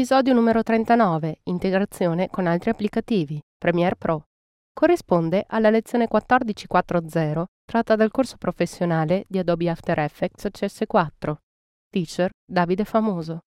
Episodio numero 39. Integrazione con altri applicativi. Premiere Pro. Corrisponde alla lezione 14.4.0 tratta dal corso professionale di Adobe After Effects CS4. Teacher Davide Famoso.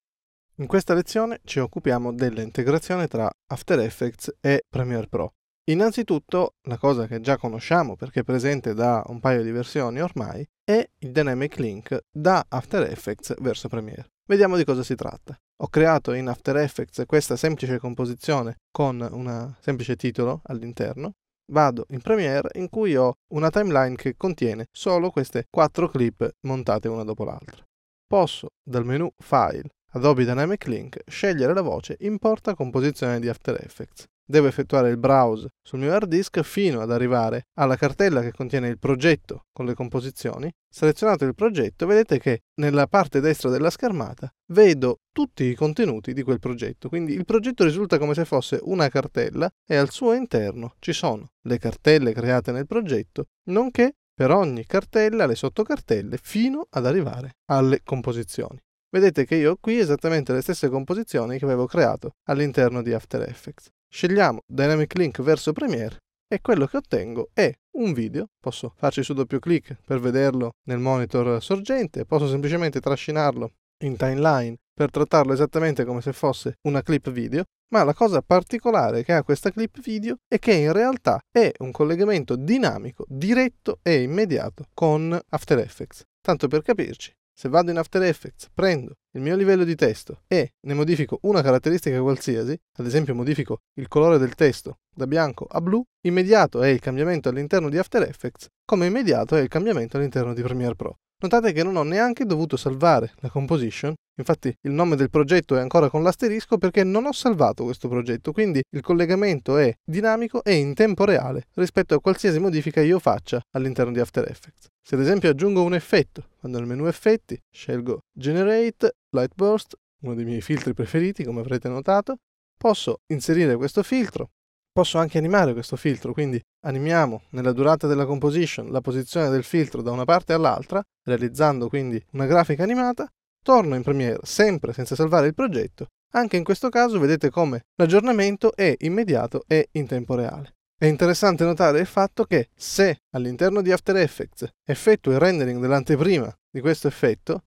In questa lezione ci occupiamo dell'integrazione tra After Effects e Premiere Pro. Innanzitutto, la cosa che già conosciamo perché è presente da un paio di versioni ormai, è il Dynamic Link da After Effects verso Premiere. Vediamo di cosa si tratta. Ho creato in After Effects questa semplice composizione con un semplice titolo all'interno. Vado in Premiere in cui ho una timeline che contiene solo queste quattro clip montate una dopo l'altra. Posso dal menu File Adobe Dynamic Link scegliere la voce Importa composizione di After Effects devo effettuare il browse sul mio hard disk fino ad arrivare alla cartella che contiene il progetto con le composizioni. Selezionato il progetto, vedete che nella parte destra della schermata vedo tutti i contenuti di quel progetto. Quindi il progetto risulta come se fosse una cartella e al suo interno ci sono le cartelle create nel progetto, nonché per ogni cartella le sottocartelle fino ad arrivare alle composizioni. Vedete che io ho qui esattamente le stesse composizioni che avevo creato all'interno di After Effects. Scegliamo Dynamic Link verso Premiere e quello che ottengo è un video, posso farci su doppio clic per vederlo nel monitor sorgente, posso semplicemente trascinarlo in timeline per trattarlo esattamente come se fosse una clip video, ma la cosa particolare che ha questa clip video è che in realtà è un collegamento dinamico, diretto e immediato con After Effects. Tanto per capirci, se vado in After Effects, prendo il mio livello di testo e ne modifico una caratteristica qualsiasi, ad esempio modifico il colore del testo da bianco a blu, immediato è il cambiamento all'interno di After Effects, come immediato è il cambiamento all'interno di Premiere Pro. Notate che non ho neanche dovuto salvare la composition, infatti il nome del progetto è ancora con l'asterisco perché non ho salvato questo progetto, quindi il collegamento è dinamico e in tempo reale rispetto a qualsiasi modifica io faccia all'interno di After Effects. Se ad esempio aggiungo un effetto, vado nel menu effetti, scelgo Generate, Light Burst, uno dei miei filtri preferiti come avrete notato, posso inserire questo filtro, Posso anche animare questo filtro, quindi animiamo nella durata della composition la posizione del filtro da una parte all'altra, realizzando quindi una grafica animata, torno in Premiere sempre senza salvare il progetto. Anche in questo caso vedete come l'aggiornamento è immediato e in tempo reale. È interessante notare il fatto che se all'interno di After Effects effettuo il rendering dell'anteprima di questo effetto,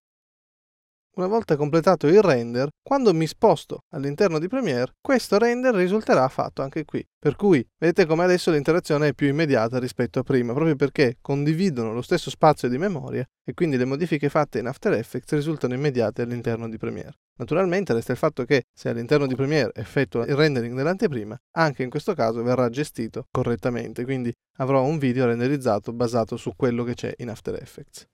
una volta completato il render, quando mi sposto all'interno di Premiere, questo render risulterà fatto anche qui. Per cui vedete come adesso l'interazione è più immediata rispetto a prima, proprio perché condividono lo stesso spazio di memoria e quindi le modifiche fatte in After Effects risultano immediate all'interno di Premiere. Naturalmente resta il fatto che se all'interno di Premiere effettua il rendering dell'anteprima, anche in questo caso verrà gestito correttamente, quindi avrò un video renderizzato basato su quello che c'è in After Effects.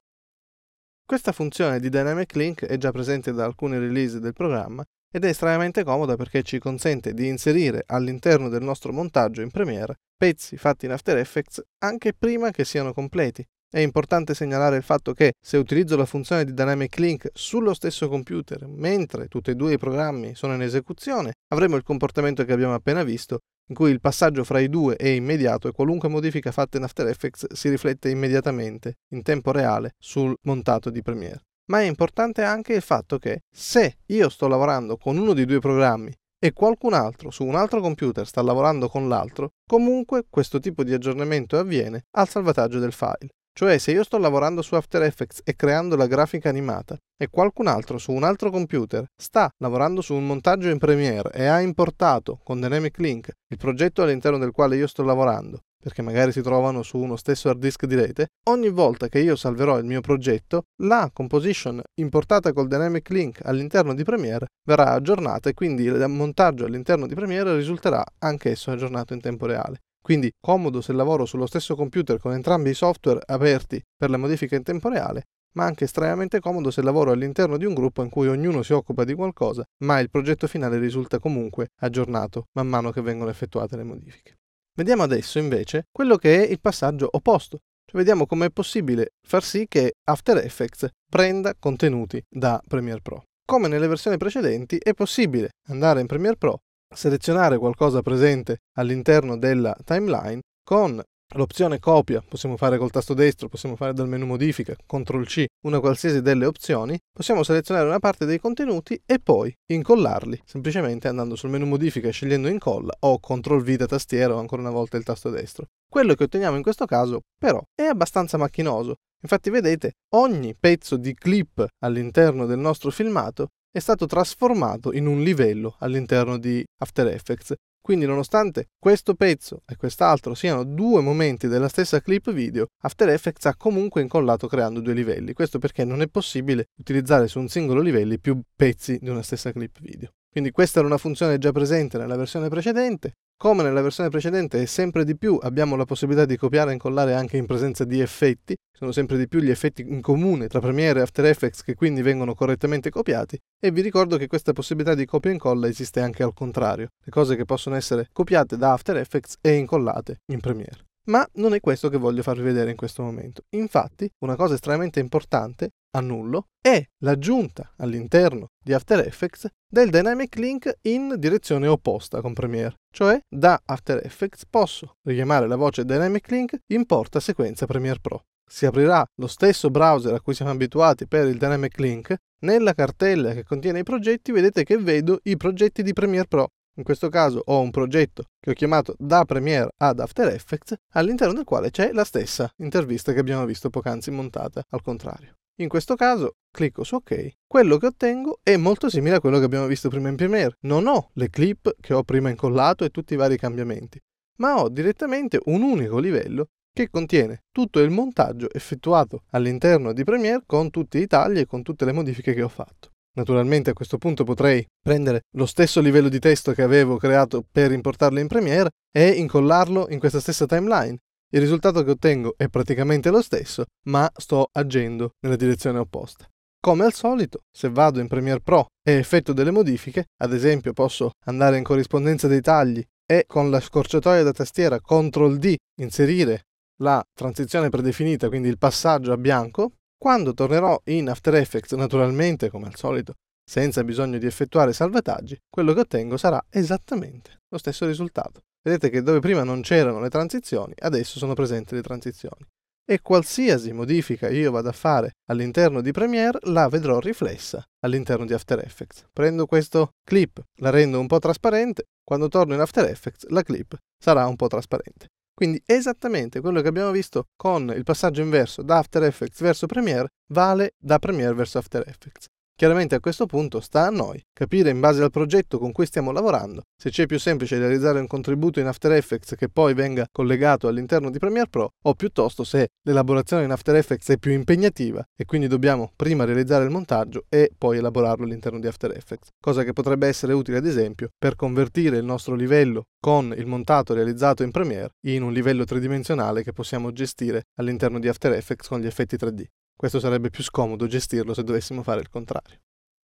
Questa funzione di Dynamic Link è già presente da alcune release del programma ed è estremamente comoda perché ci consente di inserire all'interno del nostro montaggio in Premiere pezzi fatti in After Effects anche prima che siano completi. È importante segnalare il fatto che se utilizzo la funzione di Dynamic Link sullo stesso computer mentre tutti e due i programmi sono in esecuzione, avremo il comportamento che abbiamo appena visto in cui il passaggio fra i due è immediato e qualunque modifica fatta in After Effects si riflette immediatamente, in tempo reale, sul montato di Premiere. Ma è importante anche il fatto che se io sto lavorando con uno dei due programmi e qualcun altro su un altro computer sta lavorando con l'altro, comunque questo tipo di aggiornamento avviene al salvataggio del file. Cioè se io sto lavorando su After Effects e creando la grafica animata e qualcun altro su un altro computer sta lavorando su un montaggio in Premiere e ha importato con Dynamic Link il progetto all'interno del quale io sto lavorando, perché magari si trovano su uno stesso hard disk di rete, ogni volta che io salverò il mio progetto, la composition importata col Dynamic Link all'interno di Premiere verrà aggiornata e quindi il montaggio all'interno di Premiere risulterà anch'esso aggiornato in tempo reale. Quindi comodo se lavoro sullo stesso computer con entrambi i software aperti per le modifiche in tempo reale, ma anche estremamente comodo se lavoro all'interno di un gruppo in cui ognuno si occupa di qualcosa, ma il progetto finale risulta comunque aggiornato man mano che vengono effettuate le modifiche. Vediamo adesso invece quello che è il passaggio opposto, cioè vediamo come è possibile far sì che After Effects prenda contenuti da Premiere Pro. Come nelle versioni precedenti è possibile andare in Premiere Pro, selezionare qualcosa presente all'interno della timeline con L'opzione copia possiamo fare col tasto destro, possiamo fare dal menu modifica, CTRL C, una qualsiasi delle opzioni, possiamo selezionare una parte dei contenuti e poi incollarli, semplicemente andando sul menu modifica e scegliendo incolla o CTRL V da tastiera o ancora una volta il tasto destro. Quello che otteniamo in questo caso però è abbastanza macchinoso. Infatti vedete, ogni pezzo di clip all'interno del nostro filmato è stato trasformato in un livello all'interno di After Effects quindi nonostante questo pezzo e quest'altro siano due momenti della stessa clip video, After Effects ha comunque incollato creando due livelli. Questo perché non è possibile utilizzare su un singolo livello più pezzi di una stessa clip video. Quindi questa era una funzione già presente nella versione precedente, come nella versione precedente e sempre di più abbiamo la possibilità di copiare e incollare anche in presenza di effetti, sono sempre di più gli effetti in comune tra Premiere e After Effects che quindi vengono correttamente copiati e vi ricordo che questa possibilità di copia e incolla esiste anche al contrario, le cose che possono essere copiate da After Effects e incollate in Premiere. Ma non è questo che voglio farvi vedere in questo momento. Infatti, una cosa estremamente importante annullo è l'aggiunta all'interno di After Effects del Dynamic Link in direzione opposta con Premiere, cioè da After Effects posso richiamare la voce Dynamic Link in porta sequenza Premiere Pro. Si aprirà lo stesso browser a cui siamo abituati per il Dynamic Link. Nella cartella che contiene i progetti vedete che vedo i progetti di Premiere Pro. In questo caso ho un progetto che ho chiamato da Premiere ad After Effects, all'interno del quale c'è la stessa intervista che abbiamo visto poc'anzi montata al contrario. In questo caso clicco su OK, quello che ottengo è molto simile a quello che abbiamo visto prima in Premiere. Non ho le clip che ho prima incollato e tutti i vari cambiamenti, ma ho direttamente un unico livello che contiene tutto il montaggio effettuato all'interno di Premiere con tutti i tagli e con tutte le modifiche che ho fatto. Naturalmente a questo punto potrei prendere lo stesso livello di testo che avevo creato per importarlo in Premiere e incollarlo in questa stessa timeline il risultato che ottengo è praticamente lo stesso, ma sto agendo nella direzione opposta. Come al solito, se vado in Premiere Pro e effetto delle modifiche, ad esempio posso andare in corrispondenza dei tagli e con la scorciatoia da tastiera CTRL D inserire la transizione predefinita, quindi il passaggio a bianco, quando tornerò in After Effects, naturalmente come al solito, senza bisogno di effettuare salvataggi, quello che ottengo sarà esattamente lo stesso risultato. Vedete che dove prima non c'erano le transizioni, adesso sono presenti le transizioni. E qualsiasi modifica io vada a fare all'interno di Premiere la vedrò riflessa all'interno di After Effects. Prendo questo clip, la rendo un po' trasparente, quando torno in After Effects la clip sarà un po' trasparente. Quindi esattamente quello che abbiamo visto con il passaggio inverso da After Effects verso Premiere vale da Premiere verso After Effects. Chiaramente a questo punto sta a noi capire in base al progetto con cui stiamo lavorando se c'è più semplice realizzare un contributo in After Effects che poi venga collegato all'interno di Premiere Pro o piuttosto se l'elaborazione in After Effects è più impegnativa e quindi dobbiamo prima realizzare il montaggio e poi elaborarlo all'interno di After Effects, cosa che potrebbe essere utile ad esempio per convertire il nostro livello con il montato realizzato in Premiere in un livello tridimensionale che possiamo gestire all'interno di After Effects con gli effetti 3D. Questo sarebbe più scomodo gestirlo se dovessimo fare il contrario.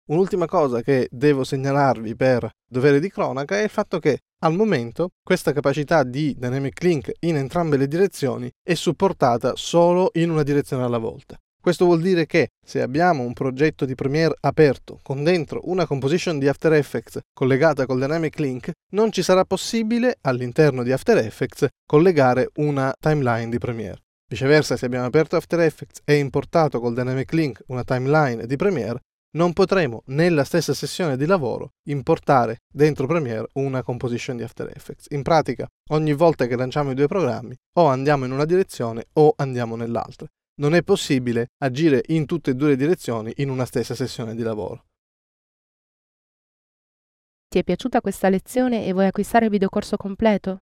Un'ultima cosa che devo segnalarvi per dovere di cronaca è il fatto che al momento questa capacità di Dynamic Link in entrambe le direzioni è supportata solo in una direzione alla volta. Questo vuol dire che se abbiamo un progetto di Premiere aperto con dentro una composition di After Effects collegata col Dynamic Link, non ci sarà possibile all'interno di After Effects collegare una timeline di Premiere. Viceversa, se abbiamo aperto After Effects e importato col Dynamic Link una timeline di Premiere, non potremo nella stessa sessione di lavoro importare dentro Premiere una composition di After Effects. In pratica, ogni volta che lanciamo i due programmi, o andiamo in una direzione o andiamo nell'altra. Non è possibile agire in tutte e due le direzioni in una stessa sessione di lavoro. Ti è piaciuta questa lezione e vuoi acquistare il videocorso completo?